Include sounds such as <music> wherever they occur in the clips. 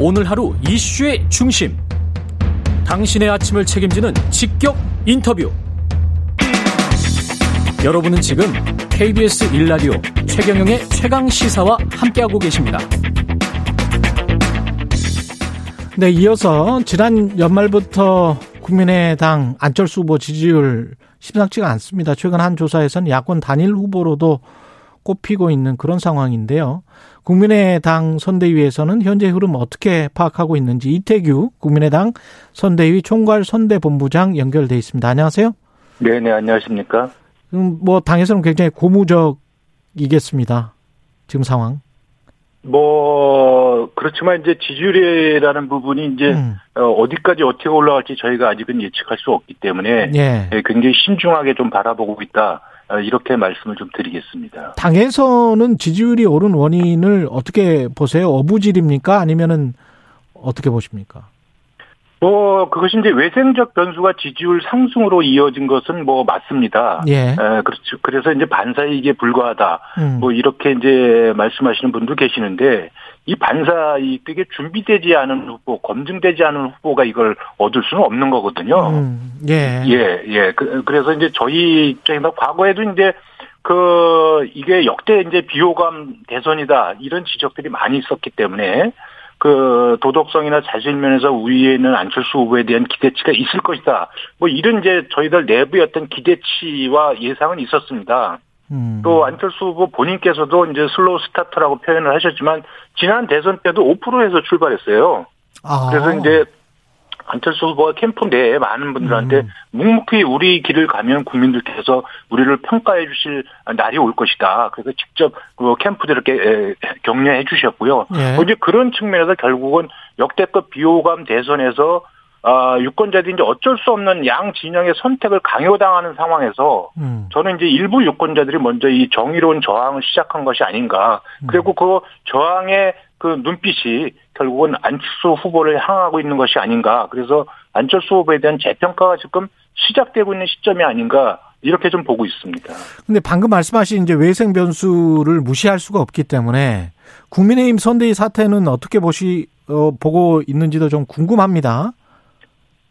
오늘 하루 이슈의 중심. 당신의 아침을 책임지는 직격 인터뷰. 여러분은 지금 KBS 일라디오 최경영의 최강 시사와 함께하고 계십니다. 네, 이어서 지난 연말부터 국민의당 안철수 후보 지지율 심상치가 않습니다. 최근 한 조사에서는 야권 단일 후보로도 꼽히고 있는 그런 상황인데요. 국민의당 선대위에서는 현재 흐름 어떻게 파악하고 있는지 이태규 국민의당 선대위 총괄 선대본부장 연결돼 있습니다. 안녕하세요. 네, 네, 안녕하십니까? 음, 뭐 당에서는 굉장히 고무적이겠습니다. 지금 상황. 뭐 그렇지만 이제 지지율이라는 부분이 이제 음. 어, 디까지 어떻게 올라갈지 저희가 아직은 예측할 수 없기 때문에 예. 예, 굉장히 신중하게 좀 바라보고 있다 어, 이렇게 말씀을 좀 드리겠습니다. 당에서는 지지율이 오른 원인을 어떻게 보세요? 어부질입니까? 아니면은 어떻게 보십니까? 뭐 그것이 이제 외생적 변수가 지지율 상승으로 이어진 것은 뭐 맞습니다. 예. 에, 그렇죠. 그래서 이제 반사이익에 불과하다. 음. 뭐 이렇게 이제 말씀하시는 분도 계시는데 이 반사 이익 되게 준비되지 않은 후보, 검증되지 않은 후보가 이걸 얻을 수는 없는 거거든요. 음, 예. 예, 예. 그, 그래서 이제 저희 입장에서 과거에도 이제 그 이게 역대 이제 비호감 대선이다 이런 지적들이 많이 있었기 때문에 그 도덕성이나 자질 면에서 우위에 있는 안철수 후보에 대한 기대치가 있을 것이다. 뭐 이런 이제 저희들 내부의 어떤 기대치와 예상은 있었습니다. 음. 또 안철수 후보 본인께서도 이제 slow starter라고 표현을 하셨지만 지난 대선 때도 5%에서 출발했어요. 아. 그래서 이제 안철수 후보가 캠프 내에 많은 분들한테 음. 묵묵히 우리 길을 가면 국민들께서 우리를 평가해 주실 날이 올 것이다. 그래서 직접 그 캠프들 이렇게 격려해 주셨고요. 예. 뭐 이제 그런 측면에서 결국은 역대급 비호감 대선에서 아, 유권자들이 이제 어쩔 수 없는 양 진영의 선택을 강요당하는 상황에서 음. 저는 이제 일부 유권자들이 먼저 이 정의로운 저항을 시작한 것이 아닌가. 그리고 그 저항의 그 눈빛이 결국은 안철수 후보를 향하고 있는 것이 아닌가. 그래서 안철수 후보에 대한 재평가가 지금 시작되고 있는 시점이 아닌가. 이렇게 좀 보고 있습니다. 근데 방금 말씀하신 이제 외생 변수를 무시할 수가 없기 때문에 국민의힘 선대위 사태는 어떻게 보시 어, 보고 있는지도 좀 궁금합니다.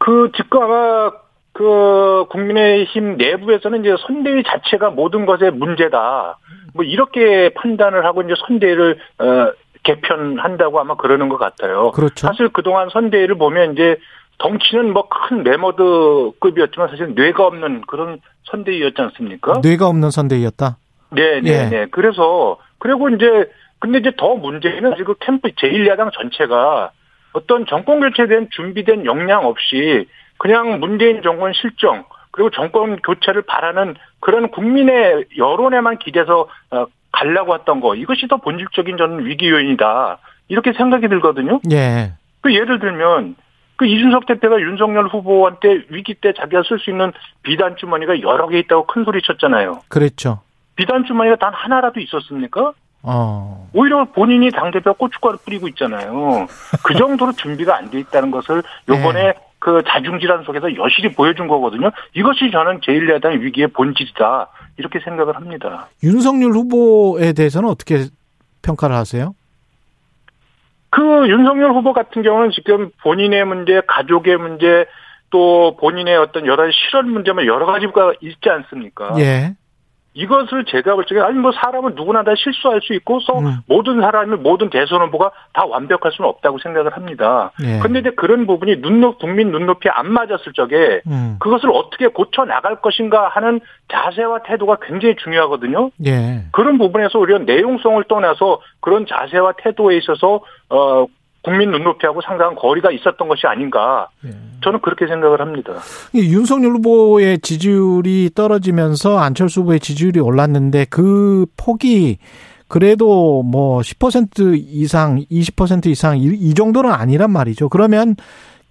그 지금 아마 그 국민의힘 내부에서는 이제 선대위 자체가 모든 것의 문제다. 뭐 이렇게 판단을 하고 이제 선대위를 어 개편한다고 아마 그러는 것 같아요. 그렇죠. 사실 그동안 선대위를 보면 이제 덩치는 뭐 큰 메머드급이었지만 사실 뇌가 없는 그런 선대위였지 않습니까? 뇌가 없는 선대위였다. 네, 네, 예. 네. 그래서 그리고 이제 근데 이제 더 문제는 지금 캠프 제1야당 전체가 어떤 정권 교체에 대한 준비된 역량 없이 그냥 문재인 정권 실정 그리고 정권 교체를 바라는 그런 국민의 여론에만 기대서 어, 가려고 했던 거 이것이 더 본질적인 저는 위기 요인이다 이렇게 생각이 들거든요. 예. 그 예를 들면 그 이준석 대표가 윤석열 후보한테 위기 때 자기가 쓸 수 있는 비단 주머니가 여러 개 있다고 큰 소리 쳤잖아요. 그랬죠. 비단 주머니가 단 하나라도 있었습니까? 어. 오히려 본인이 당대표 고춧가루 뿌리고 있잖아요. 그 <laughs> 정도로 준비가 안 돼 있다는 것을 요번에 네. 그 자중질환 속에서 여실히 보여준 거거든요. 이것이 저는 제1야당 위기의 본질이다. 이렇게 생각을 합니다. 윤석열 후보에 대해서는 어떻게 평가를 하세요? 그 윤석열 후보 같은 경우는 지금 본인의 문제, 가족의 문제, 또 본인의 어떤 여러 가지 실현 문제만 여러 가지가 있지 않습니까? 예. 이것을 제가 볼 적에 아니 뭐 사람은 누구나 다 실수할 수 있고 서 음. 모든 사람이 모든 대선 후보가 다 완벽할 수는 없다고 생각을 합니다. 예. 근데 이제 그런 부분이 눈높 국민 눈높이에 안 맞았을 적에 음. 그것을 어떻게 고쳐 나갈 것인가 하는 자세와 태도가 굉장히 중요하거든요. 예. 그런 부분에서 우리가 내용성을 떠나서 그런 자세와 태도에 있어서 어 국민 눈높이하고 상당한 거리가 있었던 것이 아닌가. 예. 저는 그렇게 생각을 합니다. 이 윤석열 후보의 지지율이 떨어지면서 안철수 후보의 지지율이 올랐는데 그 폭이 그래도 뭐 10% 이상, 20% 이상 이, 이 정도는 아니란 말이죠. 그러면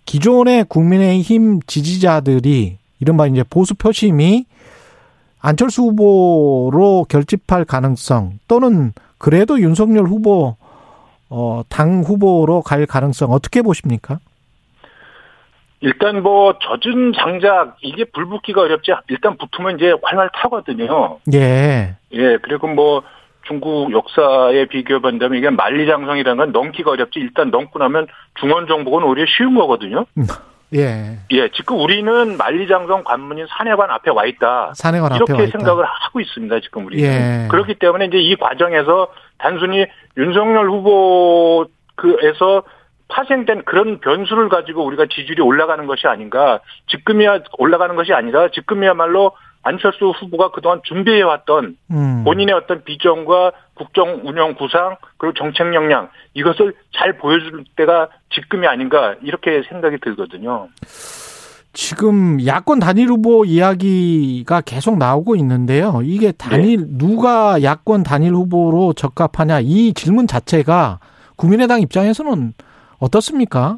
기존의 국민의힘 지지자들이 이른바 이제 보수 표심이 안철수 후보로 결집할 가능성 또는 그래도 윤석열 후보 어, 당 후보로 갈 가능성 어떻게 보십니까? 일단 뭐 젖은 장작 이게 불 붙기가 어렵지 일단 붙으면 이제 활활 타거든요. 예. 예 그리고 뭐 중국 역사에 비교해 본다면 이게 만리장성이라는 건 넘기가 어렵지 일단 넘고 나면 중원 정복은 오히려 쉬운 거거든요. 예. 예, 지금 우리는 만리장성 관문인 산해관 앞에 와 있다. 산해관 이렇게 앞에 와 있다. 생각을 하고 있습니다. 지금 우리는. 예. 그렇기 때문에 이제 이 과정에서 단순히 윤석열 후보 그에서 파생된 그런 변수를 가지고 우리가 지지율이 올라가는 것이 아닌가. 지금이야 올라가는 것이 아니라 지금이야말로 안철수 후보가 그동안 준비해왔던 음. 본인의 어떤 비전과 국정 운영 구상 그리고 정책 역량 이것을 잘 보여줄 때가 지금이 아닌가 이렇게 생각이 들거든요. 지금 야권 단일 후보 이야기가 계속 나오고 있는데요. 이게 단일 네. 누가 야권 단일 후보로 적합하냐 이 질문 자체가 국민의당 입장에서는 어떻습니까?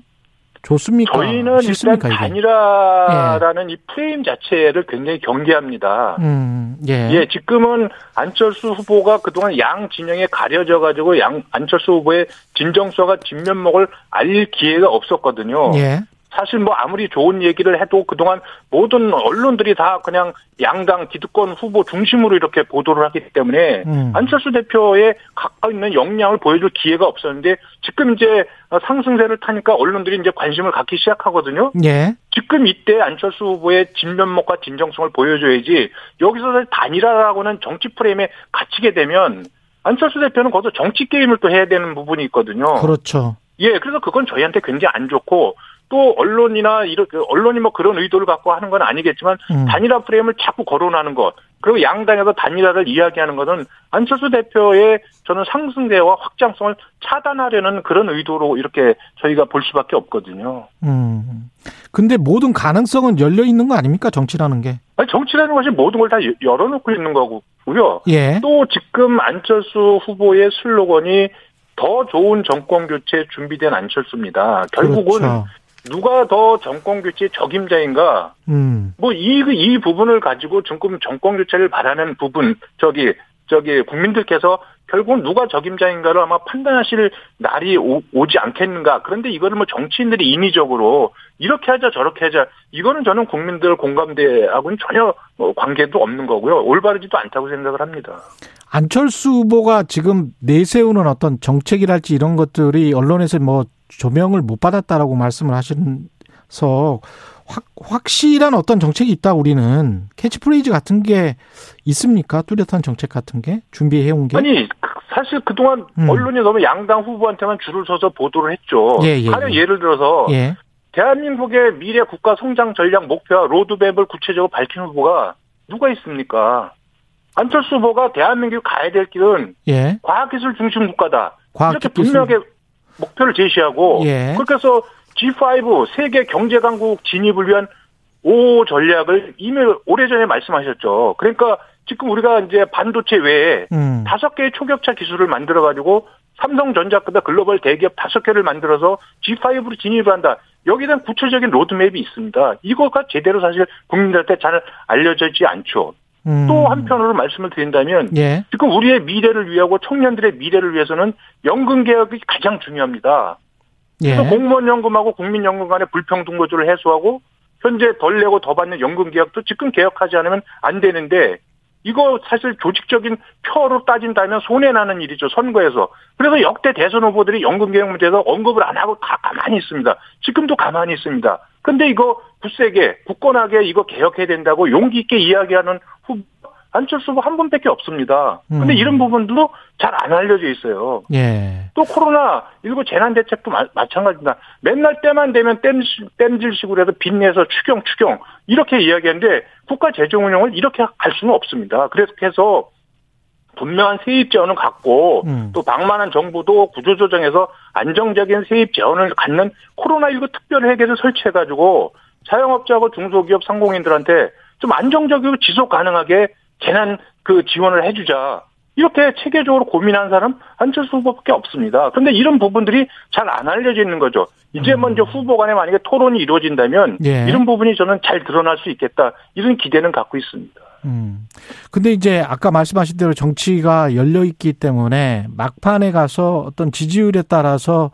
좋습니까? 저희는 싫습니까 일단? 단일화라는 이 프레임 자체를 굉장히 경계합니다. 음, 예. 예, 지금은 안철수 후보가 그동안 양 진영에 가려져 가지고 양 안철수 후보의 진정서가 진면목을 알릴 기회가 없었거든요. 예. 사실 뭐 아무리 좋은 얘기를 해도 그동안 모든 언론들이 다 그냥 양당 기득권 후보 중심으로 이렇게 보도를 하기 때문에 음. 안철수 대표의 가까이 있는 역량을 보여줄 기회가 없었는데 지금 이제 상승세를 타니까 언론들이 이제 관심을 갖기 시작하거든요. 예. 지금 이때 안철수 후보의 진면목과 진정성을 보여줘야지 여기서 단일화라고는 정치 프레임에 갇히게 되면 안철수 대표는 거기서 정치 게임을 또 해야 되는 부분이 있거든요. 그렇죠. 예, 그래서 그건 저희한테 굉장히 안 좋고 또 언론이나 이렇게 언론이 뭐 그런 의도를 갖고 하는 건 아니겠지만 음. 단일화 프레임을 자꾸 거론하는 것 그리고 양당에서 단일화를 이야기하는 것은 안철수 대표의 저는 상승세와 확장성을 차단하려는 그런 의도로 이렇게 저희가 볼 수밖에 없거든요. 음. 근데 모든 가능성은 열려 있는 거 아닙니까? 정치라는 게. 아니, 정치라는 것이 모든 걸 다 열어놓고 있는 거고요. 예. 또 지금 안철수 후보의 슬로건이 더 좋은 정권 교체 준비된 안철수입니다. 결국은 그렇죠. 누가 더 정권 교체 적임자인가? 음. 뭐이이 부분을 가지고 지금 정권 교체를 바라는 부분 저기 저기 국민들께서 결국은 누가 적임자인가를 아마 판단하실 날이 오, 지 않겠는가. 그런데 이거를 뭐 정치인들이 인위적으로 이렇게 하자 저렇게 하자 이거는 저는 국민들 공감대하고는 전혀 뭐 관계도 없는 거고요. 올바르지도 않다고 생각을 합니다. 안철수 후보가 지금 내세우는 어떤 정책이랄지 이런 것들이 언론에서 뭐 조명을 못 받았다라고 말씀을 하시면서 확, 확실한 어떤 정책이 있다 우리는 캐치프레이즈 같은 게 있습니까? 뚜렷한 정책 같은 게 준비해 온 게? 아니 그- 사실 그동안 음. 언론이 너무 양당 후보한테만 줄을 서서 보도를 했죠. 예, 예, 가령 예. 예를 들어서 예. 대한민국의 미래 국가 성장 전략 목표와 로드맵을 구체적으로 밝힌 후보가 누가 있습니까? 안철수 후보가 대한민국이 가야 될 길은 예. 과학기술 중심 국가다. 과학 이렇게. 분명하게 목표를 제시하고 예. 그렇게 해서 G5 세계 경제 강국 진입을 위한 5 전략을 이미 오래전에 말씀하셨죠. 그러니까 지금 우리가 이제 반도체 외에 음. 다섯 개의 초격차 기술을 만들어 가지고 삼성전자보다 글로벌 대기업 다섯 개를 만들어서 G5로 진입을 한다. 여기에 대한 구체적인 로드맵이 있습니다. 이거가 제대로 사실 국민들한테 잘 알려지지 않죠. 음. 또 한편으로 말씀을 드린다면 예. 지금 우리의 미래를 위하고 청년들의 미래를 위해서는 연금 개혁이 가장 중요합니다. 예. 그래서 공무원 연금하고 국민 연금 간의 불평등 구조를 해소하고 현재 덜 내고 더 받는 연금 개혁도 지금 개혁하지 않으면 안 되는데 이거 사실 조직적인 표로 따진다면 손해나는 일이죠 선거에서 그래서 역대 대선 후보들이 연금 개혁 문제에서 언급을 안 하고 다 가만히 있습니다 지금도 가만히 있습니다 근데 이거 굳세게 굳건하게 이거 개혁해야 된다고 용기 있게 이야기하는 후보 안철수 후보 한 분밖에 없습니다 근데 음. 이런 부분도 잘 안 알려져 있어요 예. 또 코로나 19 재난 대책도 마, 마찬가지입니다. 맨날 때만 되면 땜, 땜질식으로 해서 빚내서 추경 추경 이렇게 이야기하는데 국가 재정 운영을 이렇게 갈 수는 없습니다. 그래서 해서 분명한 세입 재원을 갖고 음. 또 방만한 정부도 구조조정해서 안정적인 세입 재원을 갖는 코로나19 특별회계를 설치해가지고 자영업자하고 중소기업 상공인들한테 좀 안정적이고 지속 가능하게 재난 그 지원을 해주자. 이렇게 체계적으로 고민한 사람 안철수 후보밖에 없습니다. 그런데 이런 부분들이 잘 안 알려져 있는 거죠. 이제 음. 먼저 후보 간에 만약에 토론이 이루어진다면 예. 이런 부분이 저는 잘 드러날 수 있겠다. 이런 기대는 갖고 있습니다. 음. 근데 이제 아까 말씀하신 대로 정치가 열려 있기 때문에 막판에 가서 어떤 지지율에 따라서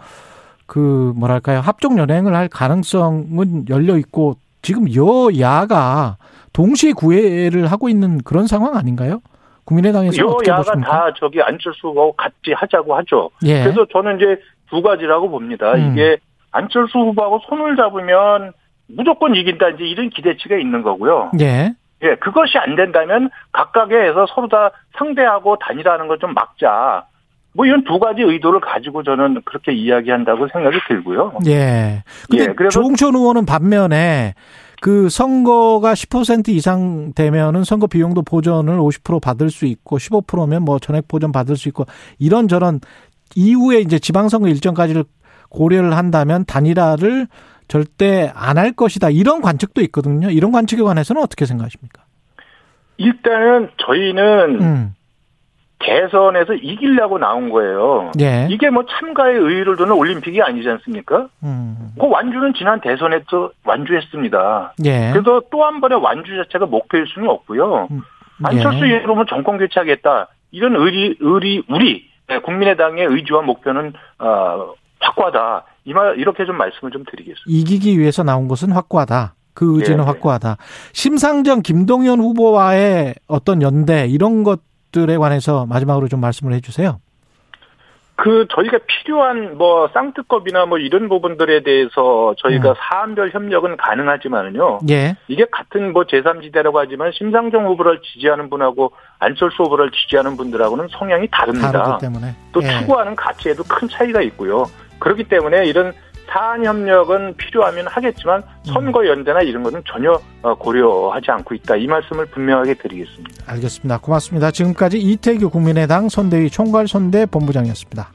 그 뭐랄까요 합종 연행을 할 가능성은 열려 있고 지금 여야가 동시에 구애를 하고 있는 그런 상황 아닌가요? 국민의당에서 여야가? 다 저기 안철수 후보하고 같이 하자고 하죠. 예. 그래서 저는 이제 두 가지라고 봅니다. 음. 이게 안철수 후보하고 손을 잡으면 무조건 이긴다 이제 이런 기대치가 있는 거고요. 예. 예, 그것이 안 된다면 각각에 해서 서로 다 상대하고 단일화하는 걸 좀 막자. 뭐 이런 두 가지 의도를 가지고 저는 그렇게 이야기한다고 생각이 들고요. 예. 근데 예, 그래서- 조홍천 의원은 반면에 그 선거가 10% 이상 되면은 선거 비용도 보전을 50% 받을 수 있고 15%면 뭐 전액 보전 받을 수 있고 이런저런 이후에 이제 지방선거 일정까지를 고려를 한다면 단일화를 절대 안 할 것이다. 이런 관측도 있거든요. 이런 관측에 관해서는 어떻게 생각하십니까? 일단은 저희는 음. 대선에서 이기려고 나온 거예요. 예. 이게 뭐 참가의 의의를 두는 올림픽이 아니지 않습니까? 음. 그 완주는 지난 대선에서 완주했습니다. 예. 그래서 또 한 번의 완주 자체가 목표일 수는 없고요. 음, 안철수 예. 이후로 정권 교체하겠다. 이런 의리, 의리, 우리 네, 국민의당의 의지와 목표는 어, 확고하다. 이말 이렇게 좀 말씀을 좀 드리겠습니다. 이기기 위해서 나온 것은 확고하다. 그 의지는 네, 네. 확고하다. 심상정 김동연 후보와의 어떤 연대 이런 것 들에 관해서 마지막으로 좀 말씀을 해주세요. 그 저희가 필요한 뭐 쌍특급이나 뭐 이런 부분들에 대해서 저희가 음. 사안별 협력은 가능하지만은요. 예, 이게 같은 뭐 제3지대라고 하지만 심상정 후보를 지지하는 분하고 안철수 후보를 지지하는 분들하고는 성향이 다릅니다. 다르기 때문에 또 예. 추구하는 가치에도 큰 차이가 있고요. 그렇기 때문에 이런 사안 협력은 필요하면 하겠지만 선거 연대나 이런 것은 전혀 어, 고려하지 않고 있다. 이 말씀을 분명하게 드리겠습니다. 알겠습니다. 고맙습니다. 지금까지 이태규 국민의당 선대위 총괄 선대 본부장이었습니다.